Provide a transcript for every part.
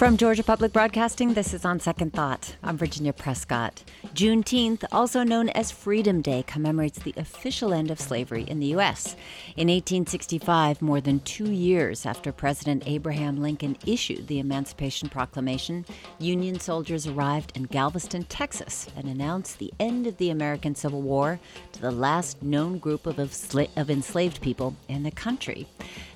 From Georgia Public Broadcasting, this is On Second Thought. I'm Virginia Prescott. Juneteenth, also known as Freedom Day, commemorates the official end of slavery in the U.S. In 1865, more than two years after President Abraham Lincoln issued the Emancipation Proclamation, Union soldiers arrived in Galveston, Texas, and announced the end of the American Civil War to the last known group of, of enslaved people in the country.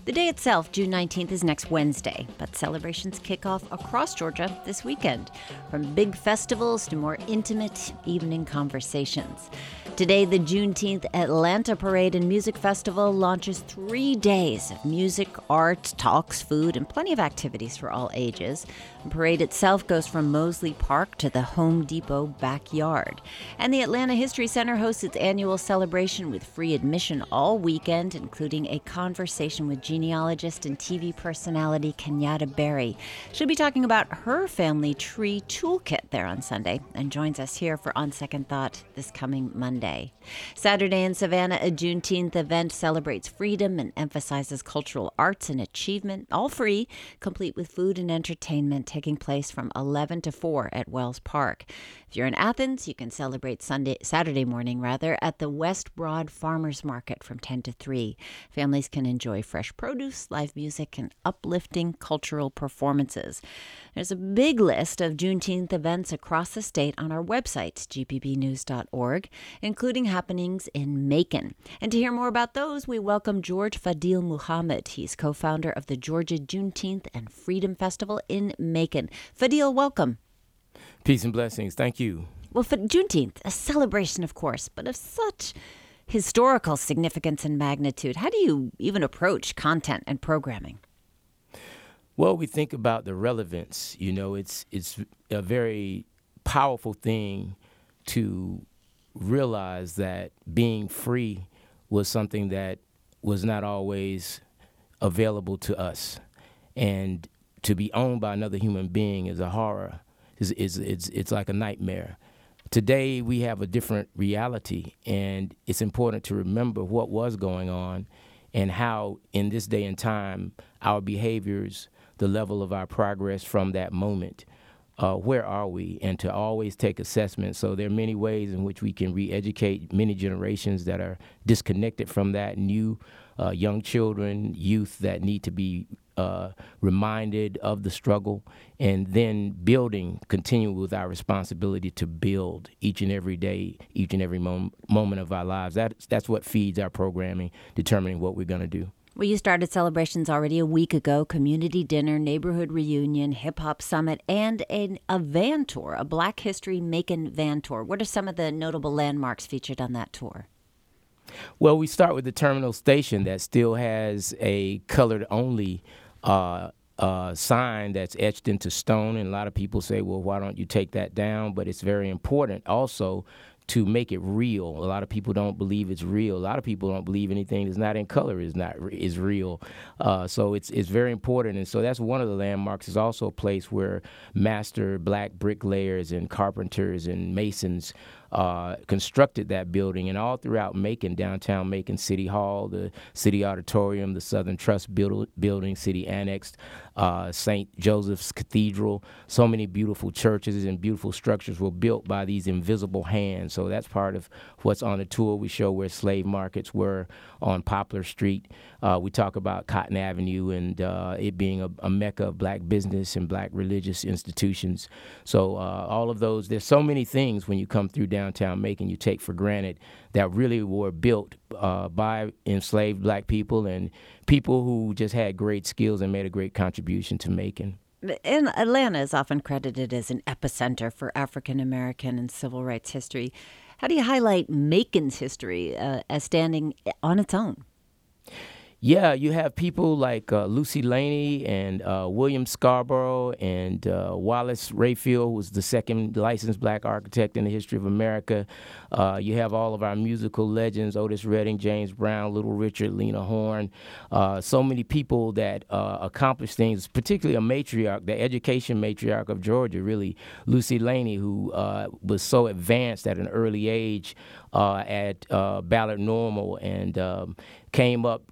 The day itself, June 19th, is next Wednesday, but celebrations kick off across Georgia this weekend, from big festivals to more intimate evening conversations. Today, the Juneteenth Atlanta Parade and Music Festival launches three days of music, art, talks, food, and plenty of activities for all ages. The parade itself goes from Mozley Park to the Home Depot backyard. And the Atlanta History Center hosts its annual celebration with free admission all weekend, including a conversation with genealogist and TV personality Kenyatta Berry. She'll be talking about her family tree toolkit there on Sunday and joins us here for On Second Thought this coming Monday. Saturday in Savannah, a Juneteenth event celebrates freedom and emphasizes cultural arts and achievement, all free, complete with food and entertainment taking place from 11 to 4 at Wells Park. If you're in Athens, you can celebrate Sunday, Saturday morning rather, at the West Broad Farmers Market from 10 to 3. Families can enjoy fresh produce, live music, and uplifting cultural performances. There's a big list of Juneteenth events across the state on our website, gpbnews.org, including happenings in Macon. And to hear more about those, we welcome George Fadil Muhammad. He's co founder of the Georgia Juneteenth and Freedom Festival in Macon. Fadil, welcome. Peace and blessings. Thank you. Well, for Juneteenth, a celebration, of course, but of such historical significance and magnitude. How do you even approach content and programming? Well, we think about the relevance. You know, it's it's a very powerful thing to realize that being free was something that was not always available to us, and to be owned by another human being is a horror is, is it's it's like a nightmare. Today we have a different reality, and it's important to remember what was going on, and how in this day and time our behaviors, the level of our progress from that moment. Uh, where are we? And to always take assessment. So there are many ways in which we can re-educate many generations that are disconnected from that. New uh, young children, youth that need to be uh, reminded of the struggle, and then building, continue with our responsibility to build each and every day, each and every mom- moment of our lives. That, that's what feeds our programming, determining what we're going to do. Well, you started celebrations already a week ago community dinner, neighborhood reunion, hip hop summit, and an, a van tour, a Black History Macon van tour. What are some of the notable landmarks featured on that tour? Well, we start with the terminal station that still has a colored only uh, uh, sign that's etched into stone. And a lot of people say, well, why don't you take that down? But it's very important also to make it real. A lot of people don't believe it's real. A lot of people don't believe anything that's not in color is not is real. Uh, so it's it's very important, and so that's one of the landmarks. It's also a place where master black bricklayers and carpenters and masons uh, constructed that building, and all throughout Macon, downtown Macon, City Hall, the City Auditorium, the Southern Trust build, building, City Annexed, uh, St. Joseph's Cathedral. So many beautiful churches and beautiful structures were built by these invisible hands. So that's part of what's on the tour. We show where slave markets were on Poplar Street. Uh, we talk about Cotton Avenue and uh, it being a, a, mecca of black business and black religious institutions. So uh, all of those, there's so many things when you come through downtown Macon you take for granted that really were built uh, by enslaved black people and people who just had great skills and made a great contribution to Macon. And Atlanta is often credited as an epicenter for African American and civil rights history. How do you highlight Macon's history uh, as standing on its own? Yeah, you have people like uh, Lucy Laney and uh, William Scarborough and uh, Wallace Rayfield, who was the second licensed black architect in the history of America. Uh, you have all of our musical legends Otis Redding, James Brown, Little Richard, Lena Horne. Uh, so many people that uh, accomplished things, particularly a matriarch, the education matriarch of Georgia, really, Lucy Laney, who was so advanced at an early age at Ballard Normal and um, came up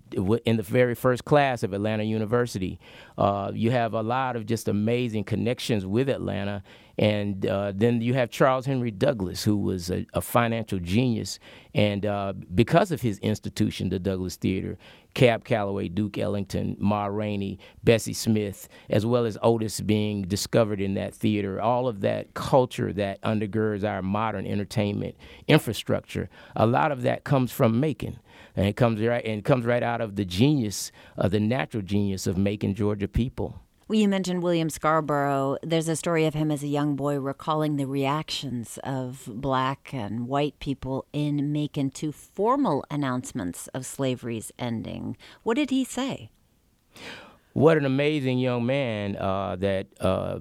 in the very first class of Atlanta University. Uh, you have a lot of just amazing connections with Atlanta. And uh, then you have Charles Henry Douglas, who was a, a financial genius. And uh, because of his institution, the Douglas Theater, Cab Calloway, Duke Ellington, Ma Rainey, Bessie Smith, as well as Otis being discovered in that theater, all of that culture that undergirds our modern entertainment infrastructure, a lot of that comes from Macon and it comes right and comes right out of the genius, of the natural genius of Macon Georgia people. Well, you mentioned William Scarborough. There's a story of him as a young boy recalling the reactions of black and white people in Macon to formal announcements of slavery's ending. What did he say? What an amazing young man uh, that uh,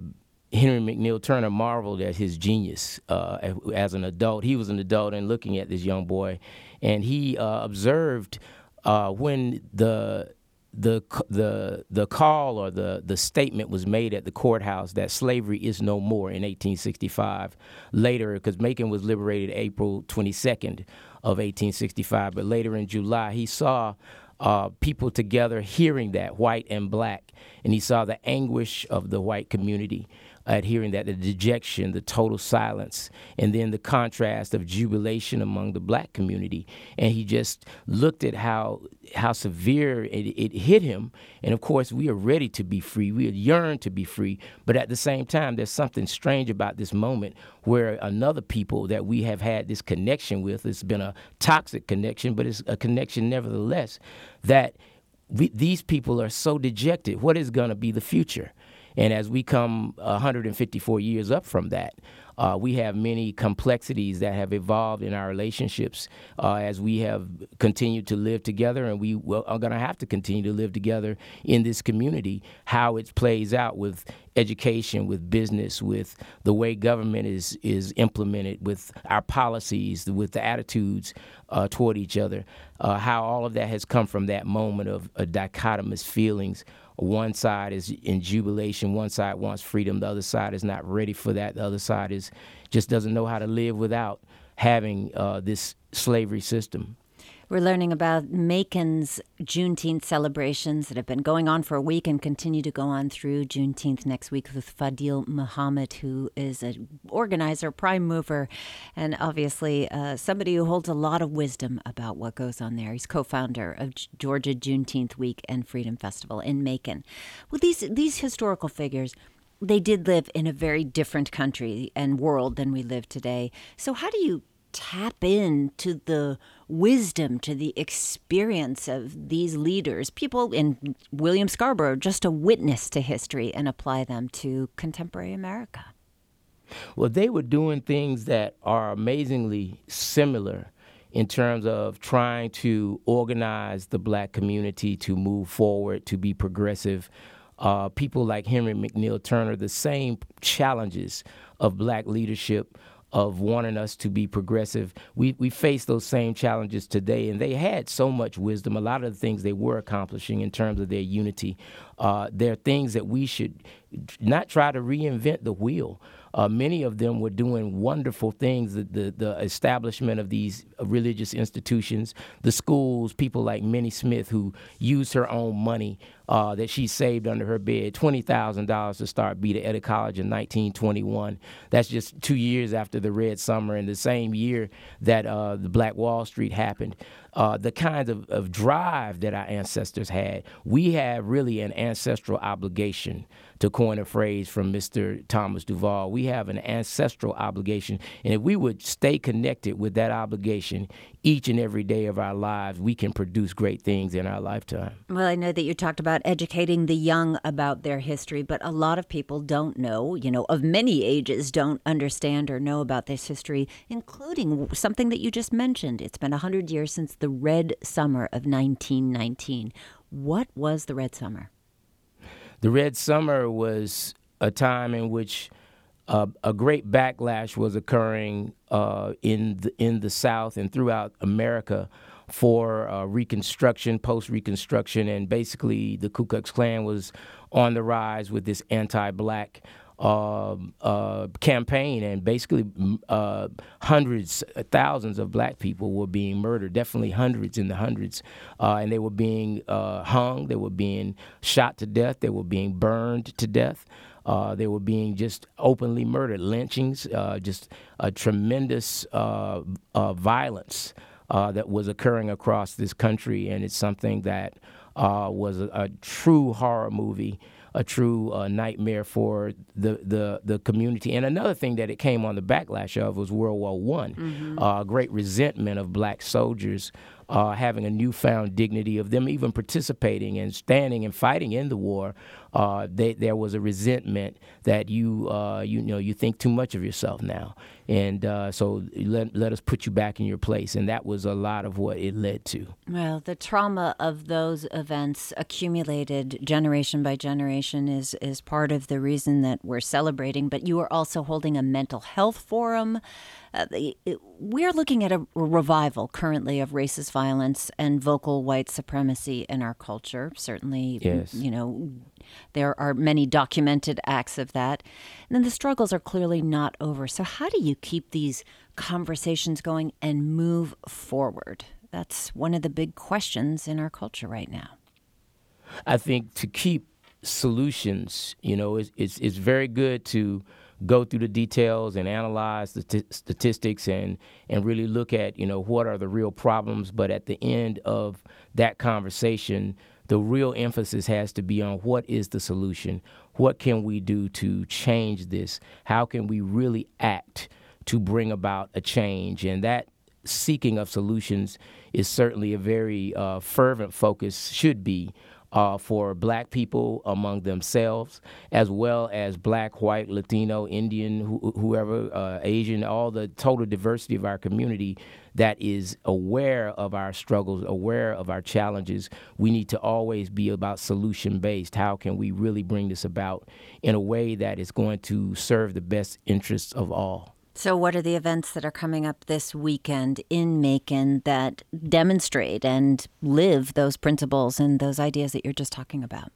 Henry McNeil Turner marveled at his genius uh, as an adult. He was an adult and looking at this young boy and he uh, observed uh, when the the the the call or the the statement was made at the courthouse that slavery is no more in 1865. Later, because Macon was liberated April 22nd of 1865, but later in July, he saw uh, people together hearing that, white and black, and he saw the anguish of the white community Uh, at hearing that the dejection, the total silence, and then the contrast of jubilation among the black community. And he just looked at how how severe it, it hit him. And of course, we are ready to be free. We yearn to be free. But at the same time, there's something strange about this moment where another people that we have had this connection with, it's been a toxic connection, but it's a connection nevertheless, that we, these people are so dejected. What is going to be the future? And as we come 154 years up from that, uh, we have many complexities that have evolved in our relationships uh, as we have continued to live together, and we will, are going to have to continue to live together in this community. How it plays out with education, with business, with the way government is is implemented, with our policies, with the attitudes uh, toward each other. Uh, how all of that has come from that moment of dichotomous feelings one side is in jubilation, one side wants freedom, the other side is not ready for that. The other side is just doesn't know how to live without having uh, this slavery system. We're learning about Macon's Juneteenth celebrations that have been going on for a week and continue to go on through Juneteenth next week with Fadil Muhammad, who is an organizer, prime mover, and obviously uh, somebody who holds a lot of wisdom about what goes on there. He's co-founder of Georgia Juneteenth Week and Freedom Festival in Macon. Well, these these historical figures they did live in a very different country and world than we live today. So, how do you tap into the wisdom, to the experience of these leaders, people in William Scarborough, just a witness to history, and apply them to contemporary America? Well, they were doing things that are amazingly similar in terms of trying to organize the black community to move forward, to be progressive. Uh, people like Henry McNeil Turner, the same challenges of black leadership of wanting us to be progressive. We we face those same challenges today, and they had so much wisdom. A lot of the things they were accomplishing in terms of their unity, uh, they're things that we should not try to reinvent the wheel. Uh, many of them were doing wonderful things. The, the, the, establishment of these religious institutions, the schools, people like Minnie Smith, who used her own money uh, that she saved under her bed, $20,000 to start Beda-Etta College in 1921. That's just two years after the Red Summer and the same year that uh, the Black Wall Street happened. Uh, the kinds of, of drive that our ancestors had, we have really an ancestral obligation to coin a phrase from Mr. Thomas Duvall. We have an ancestral obligation, and if we would stay connected with that obligation each and every day of our lives, we can produce great things in our lifetime. Well, I know that you talked about educating the young about their history, but a lot of people don't know, you know, of many ages don't understand or know about this history, including something that you just mentioned. It's been 100 years since the Red Summer of 1919. What was the Red Summer? The Red Summer was a time in which a great backlash was occurring uh, in the, in the South and throughout America for uh, Reconstruction, post Reconstruction, and basically the Ku Klux Klan was on the rise with this anti-black uh, uh, campaign, and basically uh, hundreds, thousands of black people were being murdered. Definitely hundreds in the hundreds, uh, and they were being hung. They were being shot to death. They were being burned to death. Uh, they were being just openly murdered, lynchings, just a tremendous violence that was occurring across this country, and it's something that was a, a true horror movie a true uh, nightmare for the, the the community. And another thing that it came on the backlash of was World War One, mm-hmm. uh, great resentment of black soldiers uh, having a newfound dignity of them even participating and standing and fighting in the war. Uh, they, there was a resentment that you uh, you know you think too much of yourself now, and uh, so let let us put you back in your place, and that was a lot of what it led to. Well, the trauma of those events accumulated generation by generation is is part of the reason that we're celebrating. But you are also holding a mental health forum. Uh, we're looking at a revival currently of racist violence and vocal white supremacy in our culture. Certainly, yes. you know, there are many documented acts of that. And then the struggles are clearly not over. So, how do you keep these conversations going and move forward? That's one of the big questions in our culture right now. I think to keep solutions, you know, it's, it's, it's very good to go through the details and analyze the t- statistics and and really look at you know what are the real problems but at the end of that conversation the real emphasis has to be on what is the solution? What can we do to change this? How can we really act to bring about a change? And that seeking of solutions is certainly a very uh, fervent focus should be uh, for black people among themselves, as well as black, white, Latino, Indian, wh- whoever, uh, Asian, all the total diversity of our community that is aware of our struggles, aware of our challenges. We need to always be about solution based. How can we really bring this about in a way that is going to serve the best interests of all? So, what are the events that are coming up this weekend in Macon that demonstrate and live those principles and those ideas that you're just talking about?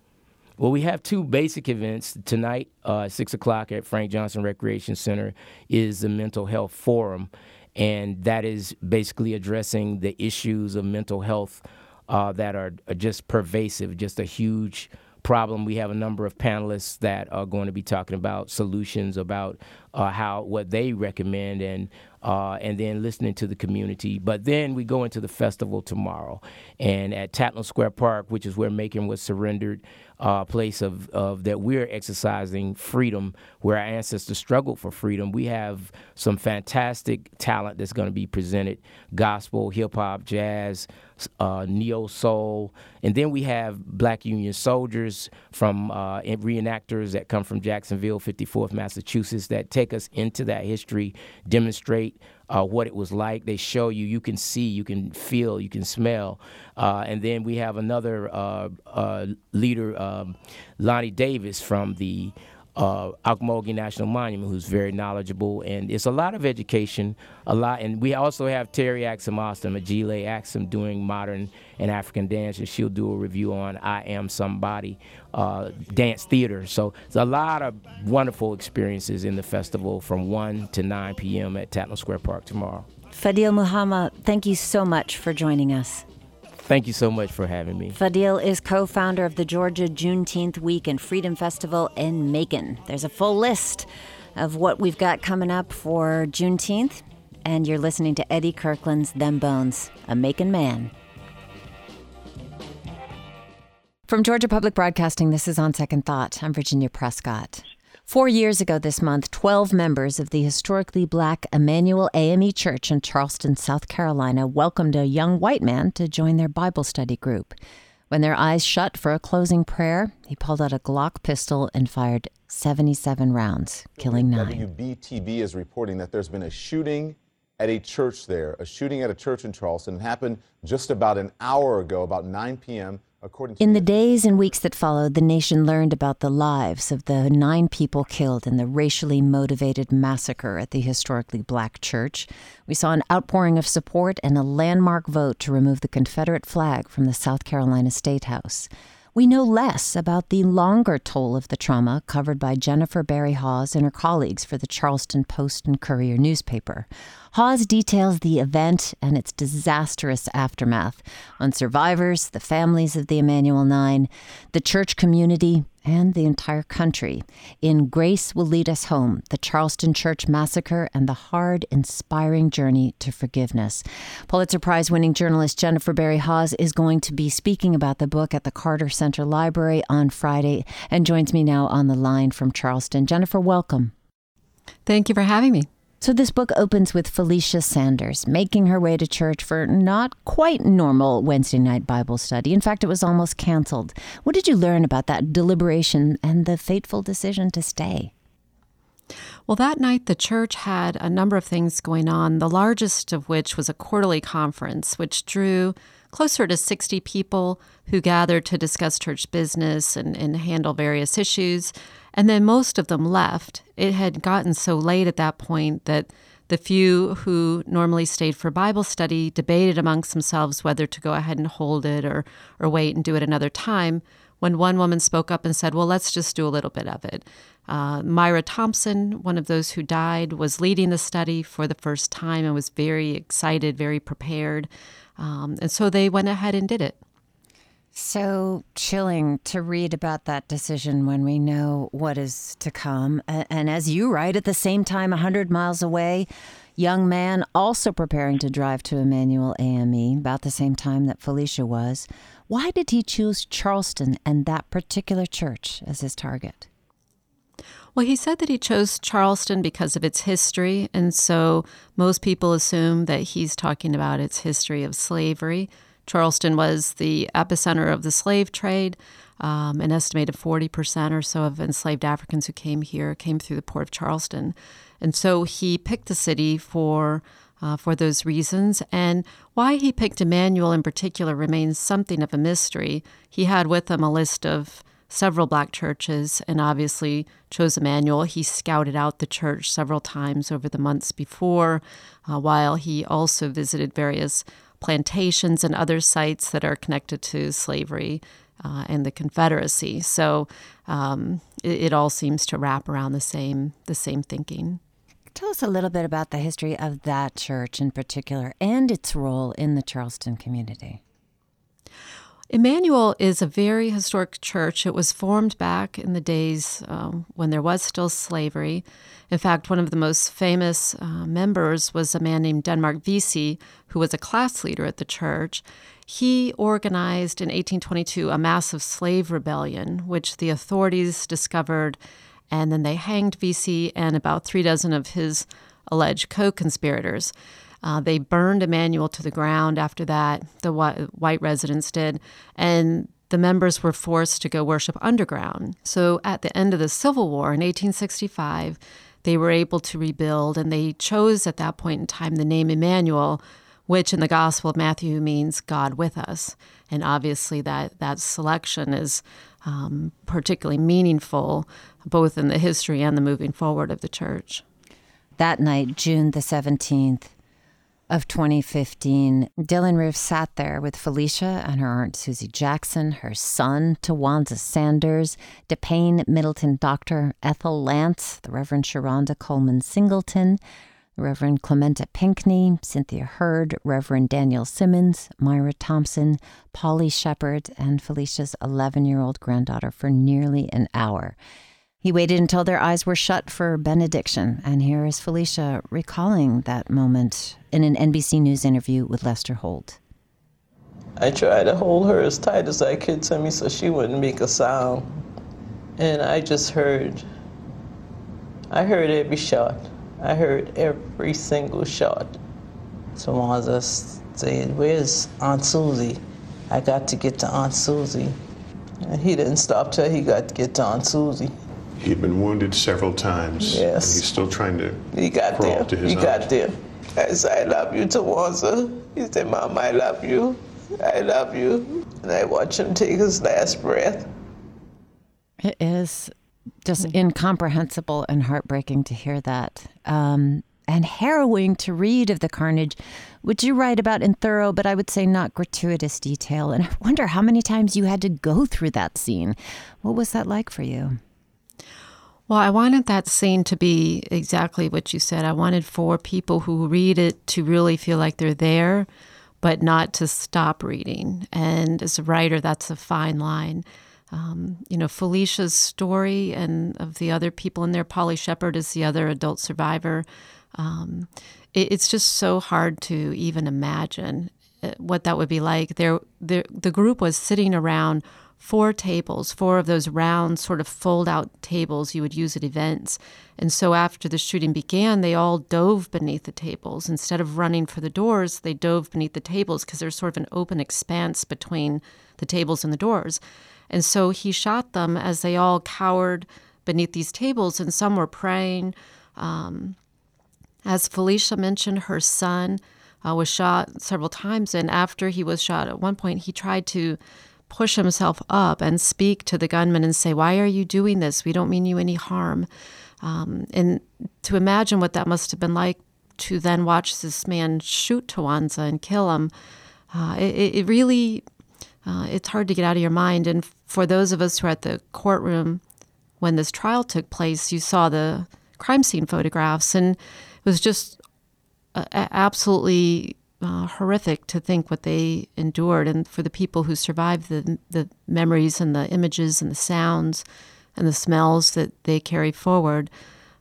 Well, we have two basic events tonight. Uh, six o'clock at Frank Johnson Recreation Center is the Mental Health Forum, and that is basically addressing the issues of mental health uh, that are, are just pervasive, just a huge problem. We have a number of panelists that are going to be talking about solutions, about uh, how what they recommend, and uh, and then listening to the community. But then we go into the festival tomorrow, and at Tatnall Square Park, which is where Macon was surrendered, uh, place of, of that we're exercising freedom, where our ancestors struggled for freedom. We have some fantastic talent that's going to be presented: gospel, hip hop, jazz, uh, neo soul, and then we have Black Union soldiers from uh, reenactors that come from Jacksonville, 54th Massachusetts, that take us into that history, demonstrate uh, what it was like. They show you, you can see, you can feel, you can smell. Uh, and then we have another uh, uh leader, um, Lonnie Davis from the uh, Ocmulgee National Monument, who's very knowledgeable, and it's a lot of education, a lot. And we also have Terry Axum Austin, Majile Axum, doing modern and African dance, and she'll do a review on I Am Somebody uh, dance theater. So there's a lot of wonderful experiences in the festival from 1 to 9 p.m. at Tatnall Square Park tomorrow. Fadil Muhammad, thank you so much for joining us. Thank you so much for having me. Fadil is co founder of the Georgia Juneteenth Week and Freedom Festival in Macon. There's a full list of what we've got coming up for Juneteenth, and you're listening to Eddie Kirkland's Them Bones, a Macon man. From Georgia Public Broadcasting, this is On Second Thought. I'm Virginia Prescott. Four years ago this month, 12 members of the historically black Emanuel AME Church in Charleston, South Carolina, welcomed a young white man to join their Bible study group. When their eyes shut for a closing prayer, he pulled out a Glock pistol and fired 77 rounds, killing nine. WBTV is reporting that there's been a shooting at a church there, a shooting at a church in Charleston. It happened just about an hour ago, about 9 p.m In the days and weeks that followed, the nation learned about the lives of the nine people killed in the racially motivated massacre at the historically black church. We saw an outpouring of support and a landmark vote to remove the Confederate flag from the South Carolina State House. We know less about the longer toll of the trauma covered by Jennifer Berry Hawes and her colleagues for the Charleston Post and Courier newspaper. Hawes details the event and its disastrous aftermath on survivors, the families of the Emanuel Nine, the church community, and the entire country. In Grace Will Lead Us Home The Charleston Church Massacre and the Hard, Inspiring Journey to Forgiveness. Pulitzer Prize winning journalist Jennifer Berry Hawes is going to be speaking about the book at the Carter Center Library on Friday and joins me now on the line from Charleston. Jennifer, welcome. Thank you for having me. So, this book opens with Felicia Sanders making her way to church for not quite normal Wednesday night Bible study. In fact, it was almost canceled. What did you learn about that deliberation and the fateful decision to stay? Well, that night the church had a number of things going on, the largest of which was a quarterly conference, which drew closer to 60 people who gathered to discuss church business and, and handle various issues. And then most of them left. It had gotten so late at that point that the few who normally stayed for Bible study debated amongst themselves whether to go ahead and hold it or, or wait and do it another time. When one woman spoke up and said, Well, let's just do a little bit of it. Uh, Myra Thompson, one of those who died, was leading the study for the first time and was very excited, very prepared. Um, and so they went ahead and did it. So chilling to read about that decision when we know what is to come. And as you write, at the same time, 100 miles away, young man also preparing to drive to Emanuel AME about the same time that Felicia was. Why did he choose Charleston and that particular church as his target? Well, he said that he chose Charleston because of its history, and so most people assume that he's talking about its history of slavery. Charleston was the epicenter of the slave trade. Um, an estimated 40% or so of enslaved Africans who came here came through the port of Charleston. And so he picked the city for, uh, for those reasons. And why he picked Emanuel in particular remains something of a mystery. He had with him a list of several black churches and obviously chose Emanuel. He scouted out the church several times over the months before, uh, while he also visited various plantations and other sites that are connected to slavery uh, and the Confederacy. So um, it, it, all seems to wrap around the same the same thinking. Tell us a little bit about the history of that church in particular and its role in the Charleston community. Emanuel is a very historic church. It was formed back in the days um, when there was still slavery. In fact, one of the most famous uh, members was a man named Denmark Vesey, who was a class leader at the church. He organized in 1822 a massive slave rebellion, which the authorities discovered, and then they hanged Vesey and about three dozen of his alleged co conspirators. Uh, they burned Emanuel to the ground after that, the white residents did, and the members were forced to go worship underground. So at the end of the Civil War in 1865, they were able to rebuild, and they chose at that point in time the name Emanuel, which in the Gospel of Matthew means God with us. And obviously, that, that selection is um, particularly meaningful, both in the history and the moving forward of the church. That night, June the 17th, of 2015, Dylann Roof sat there with Felicia and her aunt Susie Jackson, her son Tywanza Sanders, DePayne Middleton Doctor Ethel Lance, the Reverend Sharonda Coleman Singleton, the Reverend Clementa Pinckney, Cynthia Hurd, Reverend Daniel Simmons, Myra Thompson, Polly Sheppard, and Felicia's 11 year old granddaughter for nearly an hour. He waited until their eyes were shut for benediction, and here is Felicia recalling that moment in an NBC News interview with Lester Holt. I tried to hold her as tight as I could to me so she wouldn't make a sound. And I just heard, I heard every shot. I heard every single shot. so Tywanza said, Where's Aunt Susie? I got to get to Aunt Susie. And he didn't stop till he got to get to Aunt Susie. He'd been wounded several times. Yes. he's still trying to he got crawl there. to his He aunt. got there. I said, I love you, Tywanza. He said, Mom, I love you. I love you. and I watched him take his last breath. It is just incomprehensible and heartbreaking to hear that. Um, and harrowing to read of the carnage, which you write about in thorough, but I would say not gratuitous detail. And I wonder how many times you had to go through that scene. What was that like for you? Well, I wanted that scene to be exactly what you said. I wanted for people who read it to really feel like they're there, but not to stop reading. And as a writer, that's a fine line. Um, you know, Felicia's story and of the other people in there, Polly Sheppard is the other adult survivor. Um, it, it's just so hard to even imagine uh, what that would be like. There, there, the group was sitting around four tables, four of those round, sort of fold out tables you would use at events. And so after the shooting began, they all dove beneath the tables. Instead of running for the doors, they dove beneath the tables because there's sort of an open expanse between the tables and the doors. And so he shot them as they all cowered beneath these tables, and some were praying. Um, as Felicia mentioned, her son uh, was shot several times, and after he was shot, at one point he tried to push himself up and speak to the gunman and say, Why are you doing this? We don't mean you any harm. Um, and to imagine what that must have been like to then watch this man shoot Tywanza and kill him, uh, it, it, really, uh, it's hard to get out of your mind. And for those of us who are at the courtroom when this trial took place, you saw the crime scene photographs, and it was just uh, absolutely uh, horrific to think what they endured, and for the people who survived the the memories and the images and the sounds and the smells that they carry forward.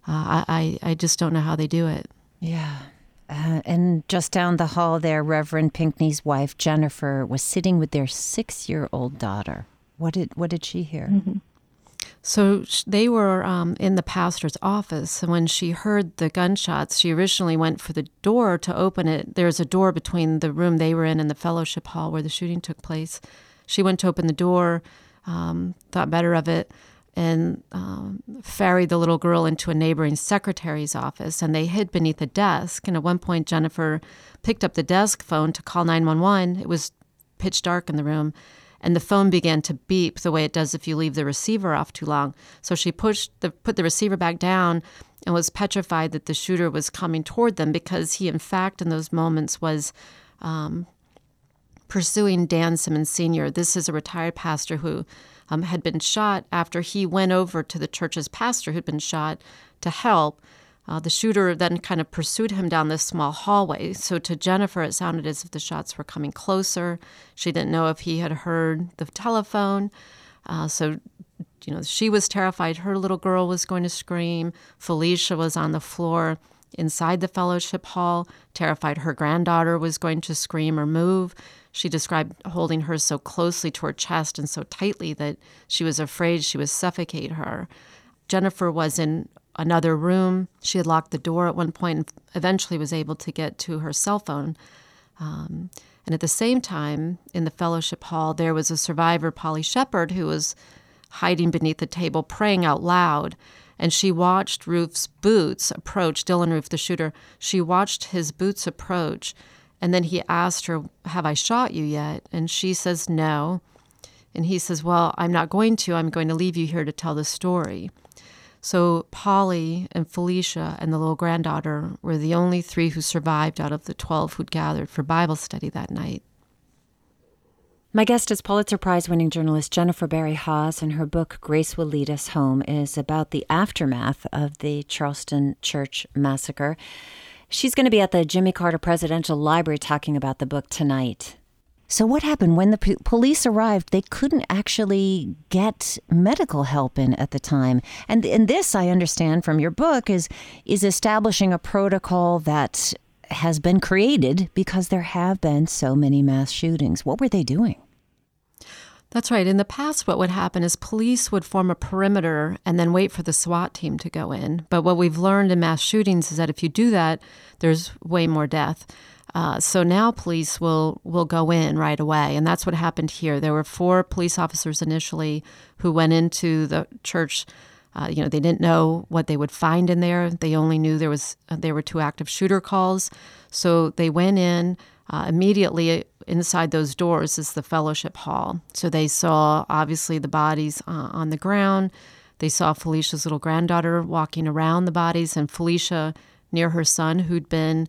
Uh, I I just don't know how they do it. Yeah. Uh, and just down the hall there, Reverend Pinckney's wife Jennifer was sitting with their six-year-old daughter. What did what did she hear? Mm-hmm. So they were um, in the pastor's office, and when she heard the gunshots, she originally went for the door to open it. There's a door between the room they were in and the fellowship hall where the shooting took place. She went to open the door, um, thought better of it, and um, ferried the little girl into a neighboring secretary's office, and they hid beneath a desk. And at one point, Jennifer picked up the desk phone to call 911. It was pitch dark in the room and the phone began to beep the way it does if you leave the receiver off too long. So she pushed the put the receiver back down and was petrified that the shooter was coming toward them because he, in fact, in those moments was um, pursuing Dan Simmons Sr. This is a retired pastor who um, had been shot after he went over to the church's pastor who'd been shot to help. Uh, the shooter then kind of pursued him down this small hallway. So to Jennifer, it sounded as if the shots were coming closer. She didn't know if he had heard the telephone. Uh, so, you know, she was terrified. Her little girl was going to scream. Felicia was on the floor inside the fellowship hall, terrified her granddaughter was going to scream or move. She described holding her so closely to her chest and so tightly that she was afraid she would suffocate her. Jennifer was in another room. She had locked the door at one point and eventually was able to get to her cell phone. Um, and at the same time, in the fellowship hall, there was a survivor, Polly Sheppard, who was hiding beneath the table, praying out loud. And she watched Roof's boots approach, Dylann Roof, the shooter. She watched his boots approach. And then he asked her, Have I shot you yet? And she says, No. And he says, Well, I'm not going to. I'm going to leave you here to tell the story. So Polly and Felicia and the little granddaughter were the only three who survived out of the 12 who'd gathered for Bible study that night. My guest is Pulitzer Prize winning journalist Jennifer Berry Hawes, and her book, Grace Will Lead Us Home, is about the aftermath of the Charleston Church Massacre. She's going to be at the Jimmy Carter Presidential Library talking about the book tonight. So, what happened when the p- police arrived? They couldn't actually get medical help in at the time. And, and this, I understand from your book, is, is establishing a protocol that has been created because there have been so many mass shootings. What were they doing? That's right. In the past, what would happen is police would form a perimeter and then wait for the SWAT team to go in. But what we've learned in mass shootings is that if you do that, there's way more death. Uh, so now police will will go in right away, and that's what happened here. There were four police officers initially who went into the church. Uh, you know, they didn't know what they would find in there. They only knew there was uh, there were two active shooter calls. So they went in uh, immediately. inside those doors is the fellowship hall. So they saw obviously the bodies uh, on the ground. They saw Felicia's little granddaughter walking around the bodies, and Felicia near her son, who'd been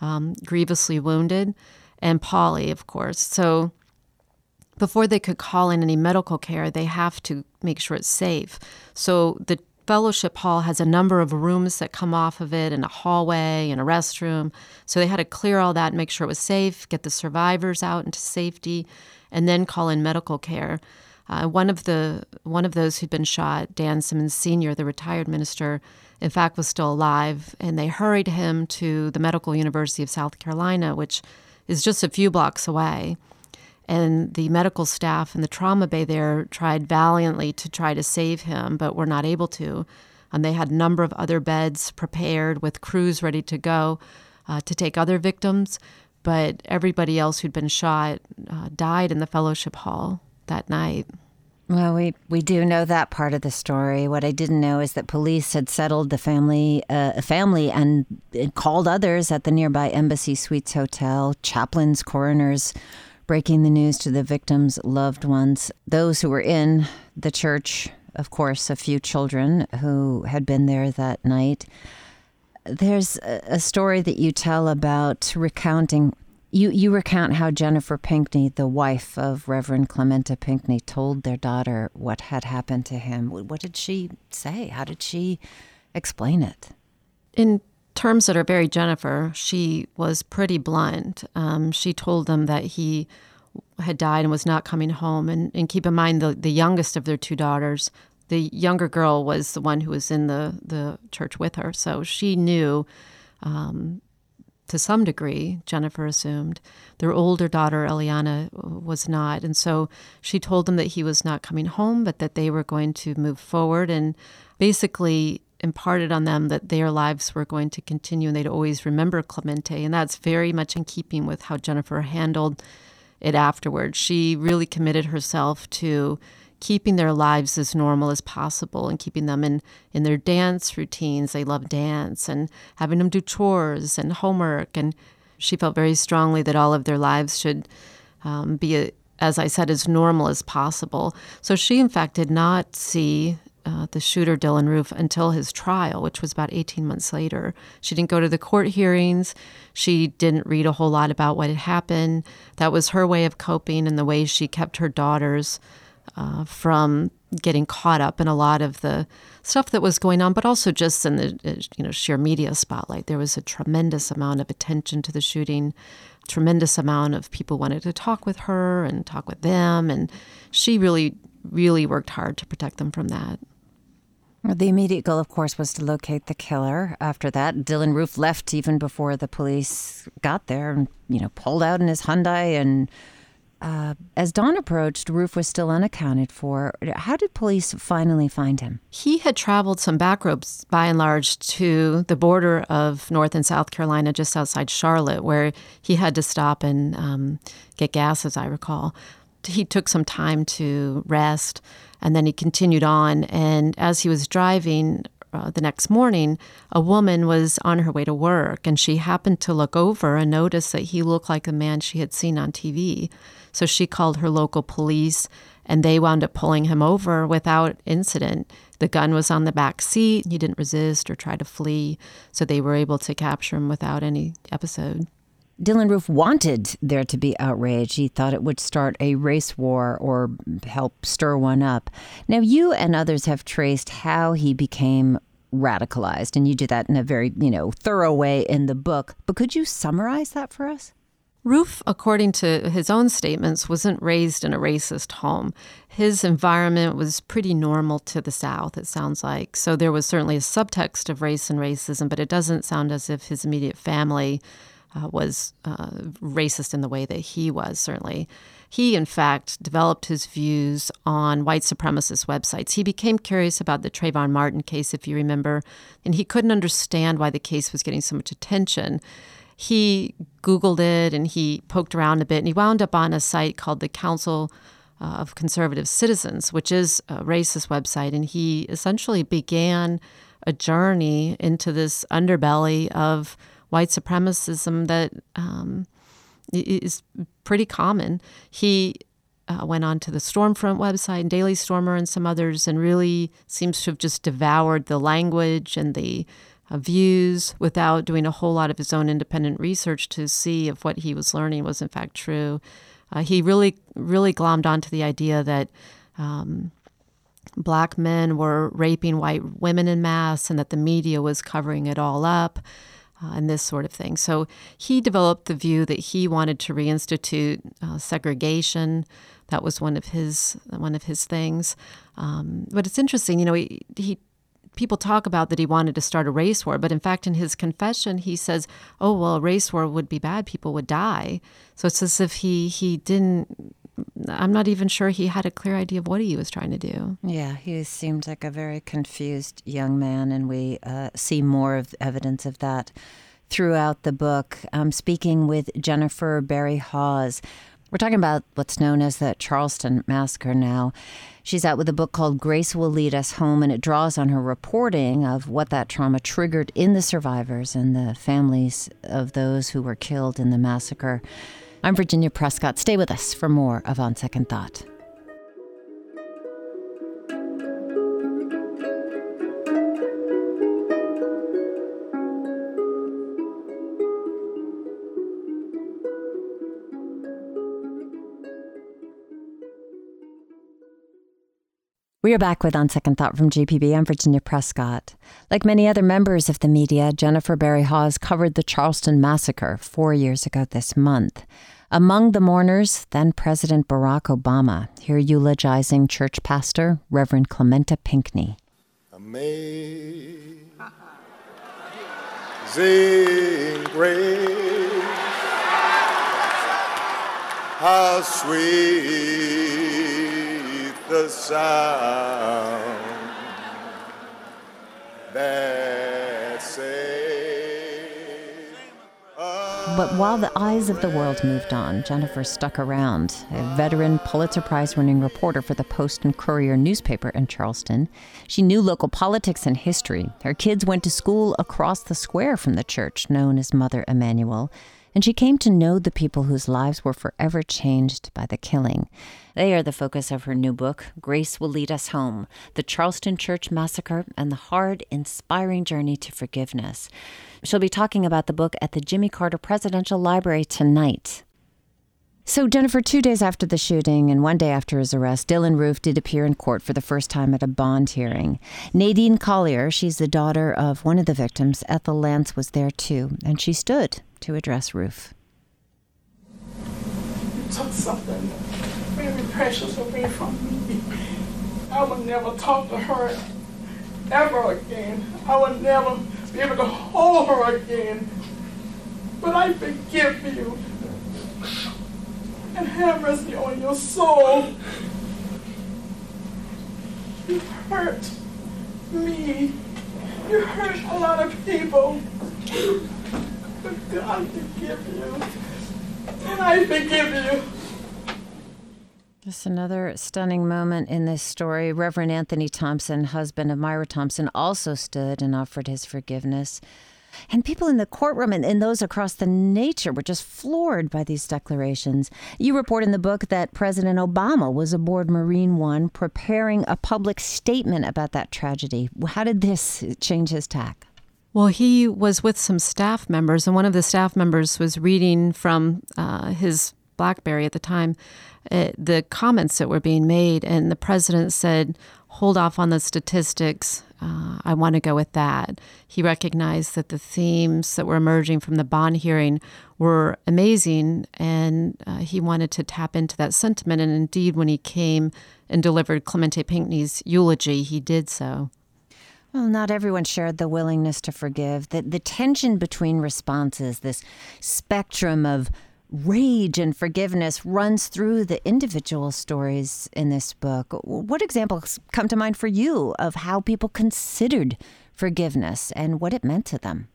um, grievously wounded, and Polly, of course. So before they could call in any medical care, they have to make sure it's safe. So the fellowship hall has a number of rooms that come off of it and a hallway and a restroom. So they had to clear all that and make sure it was safe, get the survivors out into safety, and then call in medical care. Uh, one of the one of those who'd been shot, Dan Simmons Sr., the retired minister, in fact was still alive, and they hurried him to the Medical University of South Carolina, which is just a few blocks away. And the medical staff and the trauma bay there tried valiantly to try to save him, but were not able to. And they had a number of other beds prepared with crews ready to go uh, to take other victims. But everybody else who'd been shot uh, died in the fellowship hall that night. Well, we, we do know that part of the story. What I didn't know is that police had settled the family uh, family and called others at the nearby Embassy Suites Hotel, chaplains, coroners, breaking the news to the victims' loved ones. Those who were in the church, of course, a few children who had been there that night. There's a story that you tell about recounting. You, you recount how Jennifer Pinckney, the wife of Reverend Clementa Pinckney, told their daughter what had happened to him. What did she say? How did she explain it? In terms that are very Jennifer, she was pretty blunt. Um, she told them that he had died and was not coming home. And, and keep in mind, the, the youngest of their two daughters, the younger girl was the one who was in the, the church with her. So she knew, um, to some degree, Jennifer assumed. Their older daughter, Eliana, was not. And so she told them that he was not coming home, but that they were going to move forward. And basically, imparted on them that their lives were going to continue and they'd always remember Clementa. And that's very much in keeping with how Jennifer handled it afterwards. She really committed herself to keeping their lives as normal as possible and keeping them in, in their dance routines. They love dance and having them do chores and homework. And she felt very strongly that all of their lives should um, be, a, as I said, as normal as possible. So she, in fact, did not see uh, the shooter Dylann Roof until his trial, which was about 18 months later. She didn't go to the court hearings. She didn't read a whole lot about what had happened. That was her way of coping and the way she kept her daughters uh, from getting caught up in a lot of the stuff that was going on, but also just in the uh, you know sheer media spotlight. There was a tremendous amount of attention to the shooting, tremendous amount of people wanted to talk with her and talk with them, and she really really worked hard to protect them from that. The immediate goal, of course, was to locate the killer. After that, Dylann Roof left even before the police got there and, you know, pulled out in his Hyundai. And uh, as dawn approached, Roof was still unaccounted for. How did police finally find him? He had traveled some back roads, by and large, to the border of North and South Carolina, just outside Charlotte, where he had to stop and um, get gas, as I recall. He took some time to rest and then he continued on. And as he was driving uh, the next morning, a woman was on her way to work and she happened to look over and notice that he looked like a man she had seen on TV. So she called her local police and they wound up pulling him over without incident. The gun was on the back seat. He didn't resist or try to flee. So they were able to capture him without any episode. Dylann Roof wanted there to be outrage. He thought it would start a race war or help stir one up. Now, you and others have traced how he became radicalized, and you do that in a very, you know, thorough way in the book. But could you summarize that for us? Roof, according to his own statements, wasn't raised in a racist home. His environment was pretty normal to the South, it sounds like. So there was certainly a subtext of race and racism, but it doesn't sound as if his immediate family uh, was uh, racist in the way that he was, certainly. He, in fact, developed his views on white supremacist websites. He became curious about the Trayvon Martin case, if you remember, and he couldn't understand why the case was getting so much attention. He Googled it and he poked around a bit, and he wound up on a site called the Council uh, of Conservative Citizens, which is a racist website, and he essentially began a journey into this underbelly of white supremacism that um, is pretty common. He uh, went on to the Stormfront website and Daily Stormer and some others, and really seems to have just devoured the language and the uh, views without doing a whole lot of his own independent research to see if what he was learning was in fact true. Uh, he really, really glommed onto the idea that um, black men were raping white women in mass and that the media was covering it all up. Uh, and this sort of thing. So he developed the view that he wanted to reinstitute uh, segregation. That was one of his one of his things. Um, but it's interesting, you know, he, he people talk about that he wanted to start a race war, but in fact, in his confession, he says, "Oh well, a race war would be bad; people would die." So it's as if he he didn't. I'm not even sure he had a clear idea of what he was trying to do. Yeah, he seemed like a very confused young man, and we uh, see more of evidence of that throughout the book. I'm speaking with Jennifer Berry Hawes. We're talking about what's known as the Charleston Massacre now. She's out with a book called Grace Will Lead Us Home, and it draws on her reporting of what that trauma triggered in the survivors and the families of those who were killed in the massacre. I'm Virginia Prescott. Stay with us for more of On Second Thought. We are back with On Second Thought from GPB. I'm Virginia Prescott. Like many other members of the media, Jennifer Berry Hawes covered the Charleston massacre four years ago this month. Among the mourners, then President Barack Obama, here eulogizing church pastor Reverend Clementa Pinckney. Amazing grace, how sweet the sound that. But while the eyes of the world moved on, Jennifer stuck around, a veteran Pulitzer Prize winning reporter for the Post and Courier newspaper in Charleston. She knew local politics and history. Her kids went to school across the square from the church known as Mother Emanuel and she came to know the people whose lives were forever changed by the killing. They are the focus of her new book, Grace Will Lead Us Home The Charleston Church Massacre and the Hard, Inspiring Journey to Forgiveness. She'll be talking about the book at the Jimmy Carter Presidential Library tonight. So, Jennifer, two days after the shooting and one day after his arrest, Dylann Roof did appear in court for the first time at a bond hearing. Nadine Collier, she's the daughter of one of the victims, Ethel Lance, was there too, and she stood to address Roof. You took something very precious away from me. I would never talk to her ever again. I would never be able to hold her again. But I forgive you and have mercy on your soul. You hurt me. You hurt a lot of people. But God forgive you. And I forgive you. Just another stunning moment in this story. Reverend Anthony Thompson, husband of Myra Thompson, also stood and offered his forgiveness. And people in the courtroom and, and, those across the nature were just floored by these declarations. You report in the book that President Obama was aboard Marine One preparing a public statement about that tragedy. How did this change his tack? Well, he was with some staff members, and one of the staff members was reading from uh, his Blackberry at the time uh, the comments that were being made, and the president said, Hold off on the statistics. Uh, I want to go with that. He recognized that the themes that were emerging from the bond hearing were amazing, and uh, he wanted to tap into that sentiment. And indeed, when he came and delivered Clementa Pinckney's eulogy, he did so. Well, not everyone shared the willingness to forgive. The, the tension between responses, this spectrum of rage and forgiveness runs through the individual stories in this book. What examples come to mind for you of how people considered forgiveness and what it meant to them?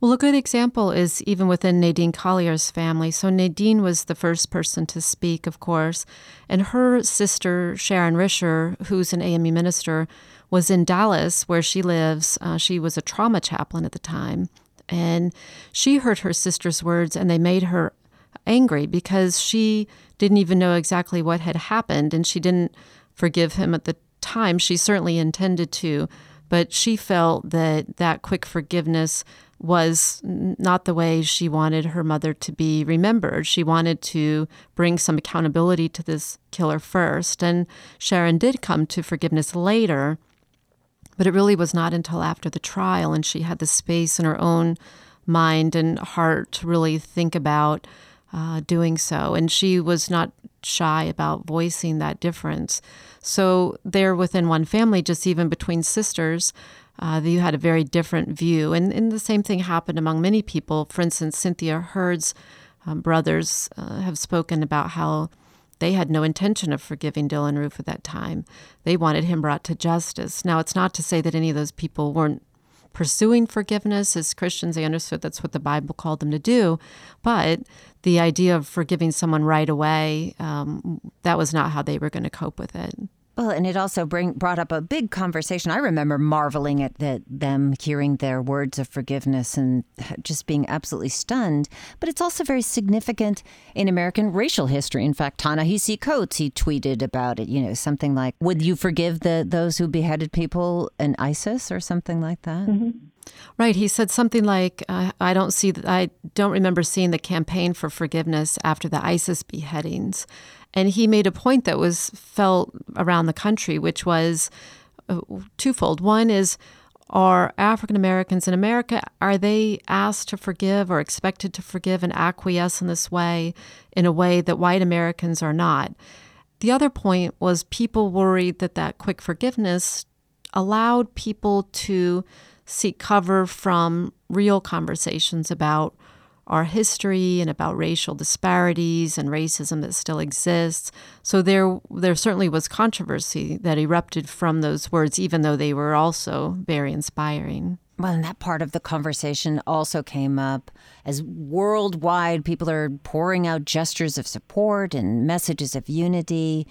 Well, a good example is even within Nadine Collier's family. So, Nadine was the first person to speak, of course, and her sister, Sharon Risher, who's an AME minister, was in Dallas, where she lives. Uh, she was a trauma chaplain at the time. And she heard her sister's words, and they made her angry because she didn't even know exactly what had happened and she didn't forgive him at the time. She certainly intended to, but she felt that that quick forgiveness was not the way she wanted her mother to be remembered. She wanted to bring some accountability to this killer first. And Sharon did come to forgiveness later, but it really was not until after the trial and she had the space in her own mind and heart to really think about uh, doing so. And she was not shy about voicing that difference. So, there within one family, just even between sisters, uh, you had a very different view. And, and the same thing happened among many people. For instance, Cynthia Hurd's um, brothers uh, have spoken about how they had no intention of forgiving Dylann Roof at that time. They wanted him brought to justice. Now, it's not to say that any of those people weren't pursuing forgiveness. As Christians, they understood that's what the Bible called them to do. But the idea of forgiving someone right away, um, that was not how they were going to cope with it. Well, and it also bring, brought up a big conversation. I remember marveling at the, them hearing their words of forgiveness and just being absolutely stunned. But it's also very significant in American racial history. In fact, Ta-Nehisi Coates, he tweeted about it, you know, something like, would you forgive the those who beheaded people in ISIS or something like that? Mm-hmm. Right. He said something like, uh, "I don't see. I don't remember seeing the campaign for forgiveness after the ISIS beheadings." And he made a point that was felt around the country, which was uh, twofold. One is, are African Americans in America are they asked to forgive or expected to forgive and acquiesce in this way in a way that white Americans are not? The other point was people worried that that quick forgiveness allowed people to seek cover from real conversations about our history and about racial disparities and racism that still exists. So there there certainly was controversy that erupted from those words, even though they were also very inspiring. Well, and that part of the conversation also came up as worldwide people are pouring out gestures of support and messages of unity.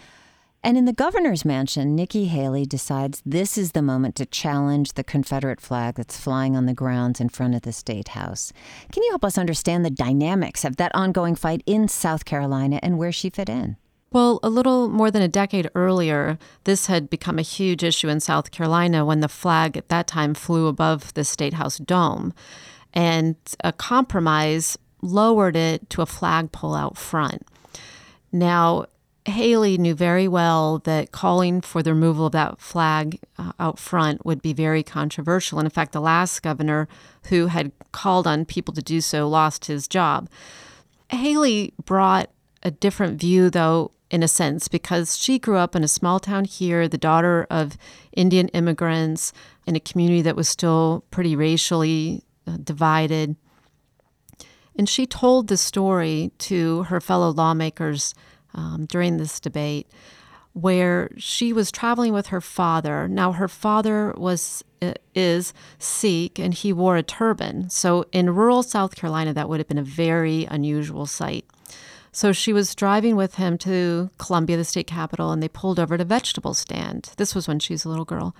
And in the governor's mansion, Nikki Haley decides this is the moment to challenge the Confederate flag that's flying on the grounds in front of the State House. Can you help us understand the dynamics of that ongoing fight in South Carolina and where she fit in? Well, a little more than a decade earlier, this had become a huge issue in South Carolina when the flag at that time flew above the State House dome. And a compromise lowered it to a flagpole out front. Now, Haley knew very well that calling for the removal of that flag uh, out front would be very controversial. And in fact, the last governor who had called on people to do so lost his job. Haley brought a different view, though, in a sense, because she grew up in a small town here, the daughter of Indian immigrants in a community that was still pretty racially uh, divided. And she told the story to her fellow lawmakers um, during this debate where she was traveling with her father. Now, her father was uh, is Sikh and he wore a turban. So, in rural South Carolina, that would have been a very unusual sight. So, she was driving with him to Columbia, the state capital, and they pulled over at a vegetable stand. This was when she was a little girl.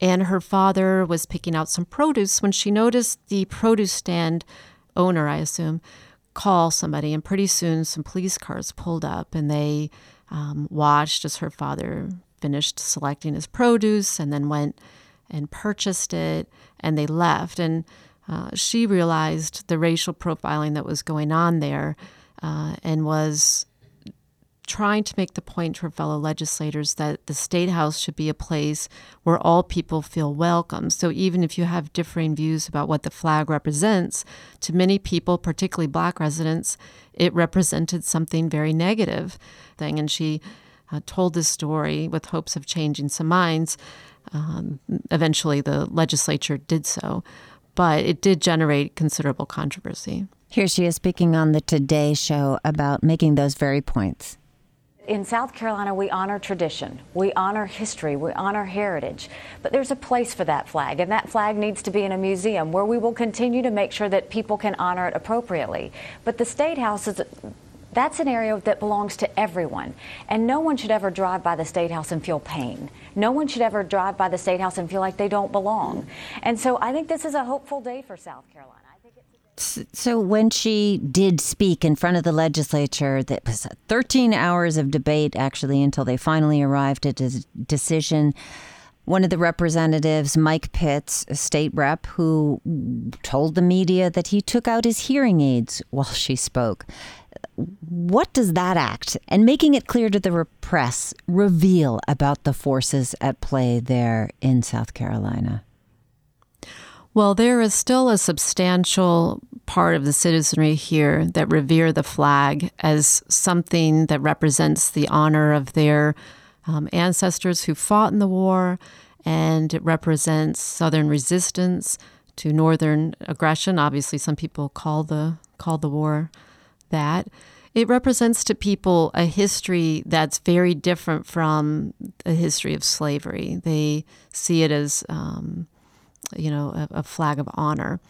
And her father was picking out some produce when she noticed the produce stand owner, I assume, call somebody, and pretty soon some police cars pulled up and they um, watched as her father finished selecting his produce and then went and purchased it and they left. And uh, she realized the racial profiling that was going on there uh, and was trying to make the point to her fellow legislators that the state house should be a place where all people feel welcome. So even if you have differing views about what the flag represents, to many people, particularly black residents, it represented something very negative thing. And she uh, told this story with hopes of changing some minds. Um, eventually, the legislature did so, but it did generate considerable controversy. Here she is speaking on the Today Show about making those very points. In South Carolina, we honor tradition, we honor history, we honor heritage. But there's a place for that flag, and that flag needs to be in a museum where we will continue to make sure that people can honor it appropriately. But the State House is. That's an area that belongs to everyone. And no one should ever drive by the State House and feel pain. No one should ever drive by the State House and feel like they don't belong. And so I think this is a hopeful day for South Carolina. So when she did speak in front of the legislature, that was 13 hours of debate actually until they finally arrived at a decision. One of the representatives, Mike Pitts, a state rep, who told the media that he took out his hearing aids while she spoke. What does that act and making it clear to the press reveal about the forces at play there in South Carolina? Well, there is still a substantial part of the citizenry here that revere the flag as something that represents the honor of their um, ancestors who fought in the war, and it represents Southern resistance to Northern aggression. Obviously, some people call the call the war that. It represents to people a history that's very different from the history of slavery. They see it as um, you know, a, a flag of honor.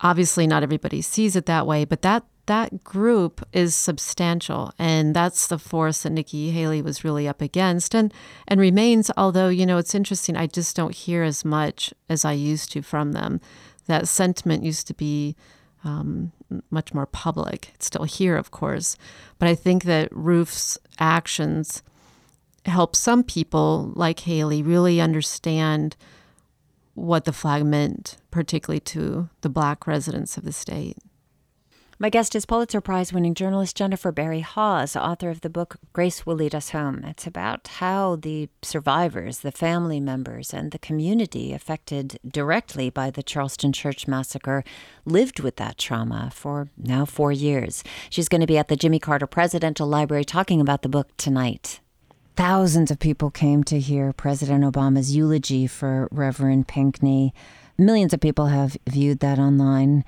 Obviously, not everybody sees it that way, but that that group is substantial and that's the force that Nikki Haley was really up against and and remains although you know it's interesting I just don't hear as much as I used to from them that sentiment used to be um, much more public it's still here of course but I think that Roof's actions help some people like Haley really understand what the flag meant, particularly to the black residents of the state. My guest is Pulitzer Prize winning journalist Jennifer Berry Hawes, author of the book Grace Will Lead Us Home. It's about how the survivors, the family members, and the community affected directly by the Charleston Church Massacre lived with that trauma for now four years. She's going to be at the Jimmy Carter Presidential Library talking about the book tonight. Thousands of people came to hear President Obama's eulogy for Reverend Pinckney. Millions of people have viewed that online.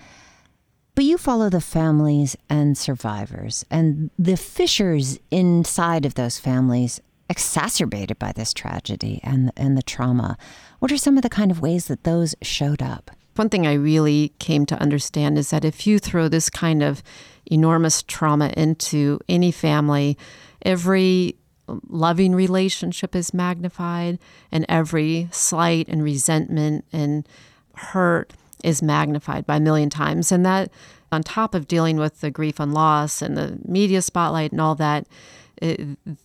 But you follow the families and survivors and the fissures inside of those families exacerbated by this tragedy and, and the trauma. What are some of the kind of ways that those showed up? One thing I really came to understand is that if you throw this kind of enormous trauma into any family, every loving relationship is magnified, and every slight and resentment and hurt is magnified by a million times. And that, on top of dealing with the grief and loss and the media spotlight and all that, it,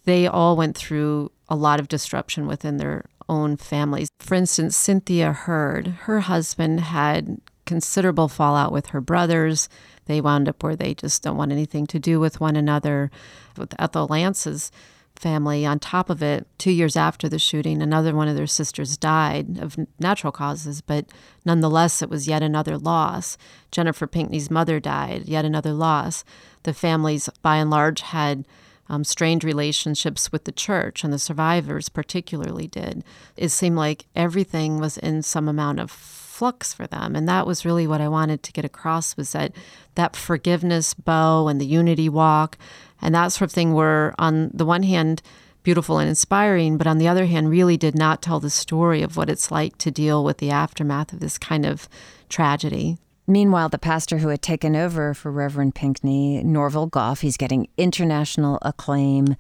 they all went through a lot of disruption within their own families. For instance, Cynthia Hurd, her husband had considerable fallout with her brothers. They wound up where they just don't want anything to do with one another. With Ethel Lance's family. On top of it, two years after the shooting, another one of their sisters died of natural causes, but nonetheless, it was yet another loss. Jennifer Pinckney's mother died, yet another loss. The families, by and large, had um, strained relationships with the church, and the survivors particularly did. It seemed like everything was in some amount of flux for them and that was really what i wanted to get across was that that forgiveness bow and the unity walk and that sort of thing were, on the one hand, beautiful and inspiring, but on the other hand, really did not tell the story of what it's like to deal with the aftermath of this kind of tragedy. Meanwhile, the pastor who had taken over for Reverend Pinckney, Norval Goff, he's getting international acclaim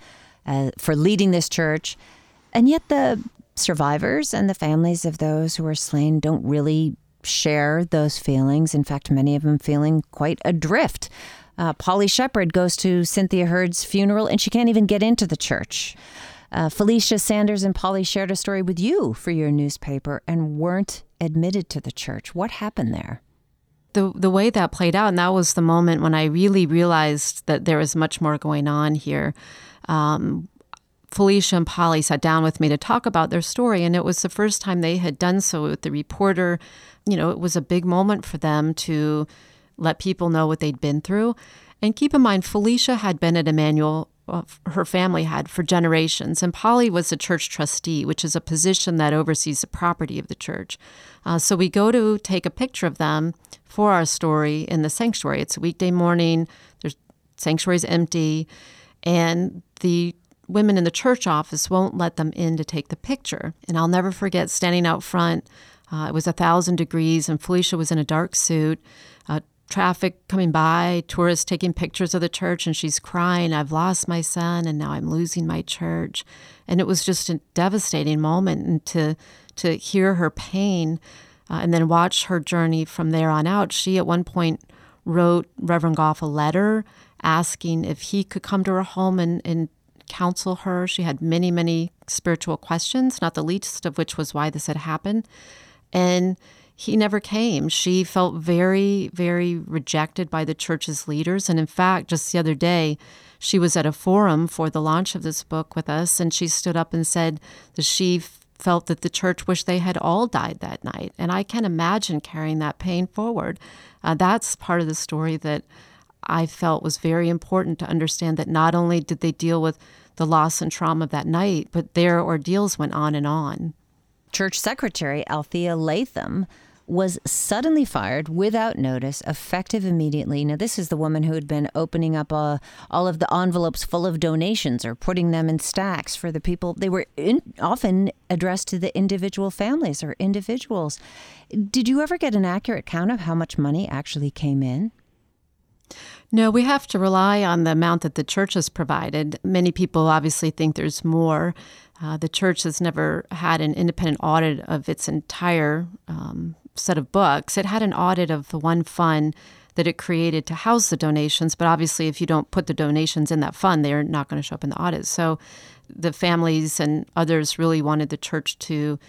uh, for leading this church. And yet, the survivors and the families of those who were slain don't really share those feelings. In fact, many of them feeling quite adrift uh, Polly Sheppard goes to Cynthia Hurd's funeral and she can't even get into the church. Uh, Felicia Sanders and Polly shared a story with you for your newspaper and weren't admitted to the church. What happened there? The, the way that played out, and that was the moment when I really realized that there was much more going on here. Um, Felicia and Polly sat down with me to talk about their story, and it was the first time they had done so with the reporter. You know, it was a big moment for them to let people know what they'd been through. And keep in mind, Felicia had been at Emanuel, uh, her family had for generations, and Polly was a church trustee, which is a position that oversees the property of the church. Uh, so we go to take a picture of them for our story in the sanctuary. It's a weekday morning, there's sanctuary's empty, and the women in the church office won't let them in to take the picture. And I'll never forget standing out front. Uh, it was a thousand degrees, and Felicia was in a dark suit. Traffic coming by, tourists taking pictures of the church, and she's crying, I've lost my son and now I'm losing my church. And it was just a devastating moment and to to hear her pain uh, and then watch her journey from there on out. She at one point wrote Reverend Goff a letter asking if he could come to her home and, and counsel her. She had many, many spiritual questions, not the least of which was why this had happened. And he never came. She felt very, very rejected by the church's leaders. And in fact, just the other day, she was at a forum for the launch of this book with us, and she stood up and said that she felt that the church wished they had all died that night. And I can imagine carrying that pain forward. Uh, that's part of the story that I felt was very important to understand that not only did they deal with the loss and trauma of that night, but their ordeals went on and on. Church Secretary Althea Latham was suddenly fired without notice, effective immediately. Now, this is the woman who had been opening up uh, all of the envelopes full of donations or putting them in stacks for the people. They were in, often addressed to the individual families or individuals. Did you ever get an accurate count of how much money actually came in? No, we have to rely on the amount that the church has provided. Many people obviously think there's more. Uh, the church has never had an independent audit of its entire um, set of books. It had an audit of the one fund that it created to house the donations, but obviously, if you don't put the donations in that fund, they're not going to show up in the audit. So the families and others really wanted the church to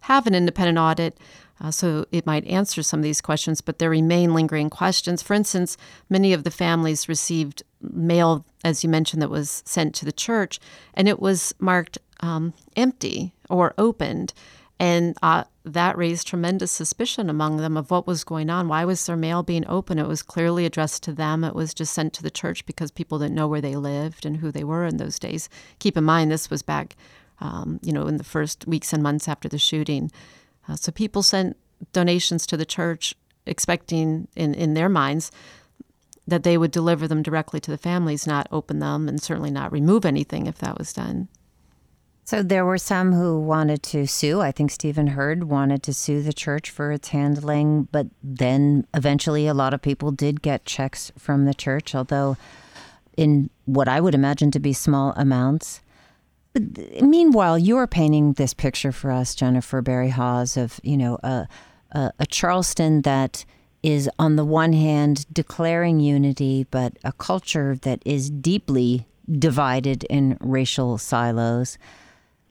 have an independent audit. Uh, so it might answer some of these questions, but there remain lingering questions. For instance, many of the families received mail, as you mentioned, that was sent to the church, and it was marked um, empty or opened. And uh, that raised tremendous suspicion among them of what was going on. Why was their mail being open? It was clearly addressed to them. It was just sent to the church because people didn't know where they lived and who they were in those days. Keep in mind, this was back, um, you know, in the first weeks and months after the shooting. Uh, so people sent donations to the church, expecting in, in their minds that they would deliver them directly to the families, not open them, and certainly not remove anything if that was done. So there were some who wanted to sue. I think Stephen Hurd wanted to sue the church for its handling, but then eventually a lot of people did get checks from the church, although in what I would imagine to be small amounts. But Meanwhile, you're painting this picture for us, Jennifer Berry Hawes, of you know a, a, a Charleston that is on the one hand declaring unity, but a culture that is deeply divided in racial silos.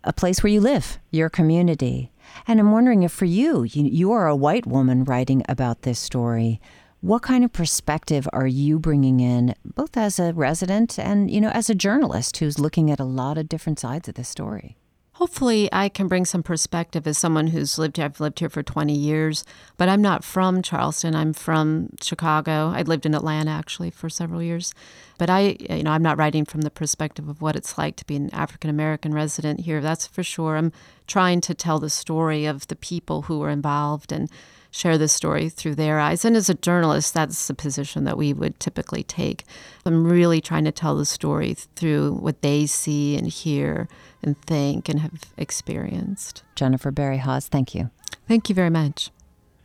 A place where you live, your community. And I'm wondering if for you, you, you are a white woman writing about this story. What kind of perspective are you bringing in, both as a resident and, you know, as a journalist who's looking at a lot of different sides of the story? Hopefully, I can bring some perspective as someone who's lived here. I've lived here for 20 years, but I'm not from Charleston. I'm from Chicago. I lived in Atlanta actually for several years. But I, you know, I'm not writing from the perspective of what it's like to be an African American resident here. That's for sure. I'm trying to tell the story of the people who were involved and share the story through their eyes. And as a journalist, that's the position that we would typically take. I'm really trying to tell the story through what they see and hear and think and have experienced. Jennifer Berry Hawes, thank you. Thank you very much.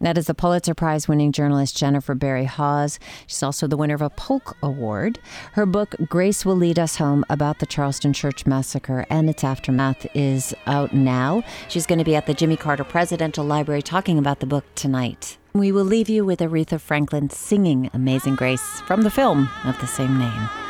That is the Pulitzer Prize winning journalist Jennifer Berry Hawes. She's also the winner of a Polk Award. Her book, Grace Will Lead Us Home, about the Charleston Church Massacre and its aftermath, is out now. She's going to be at the Jimmy Carter Presidential Library talking about the book tonight. We will leave you with Aretha Franklin singing Amazing Grace from the film of the same name.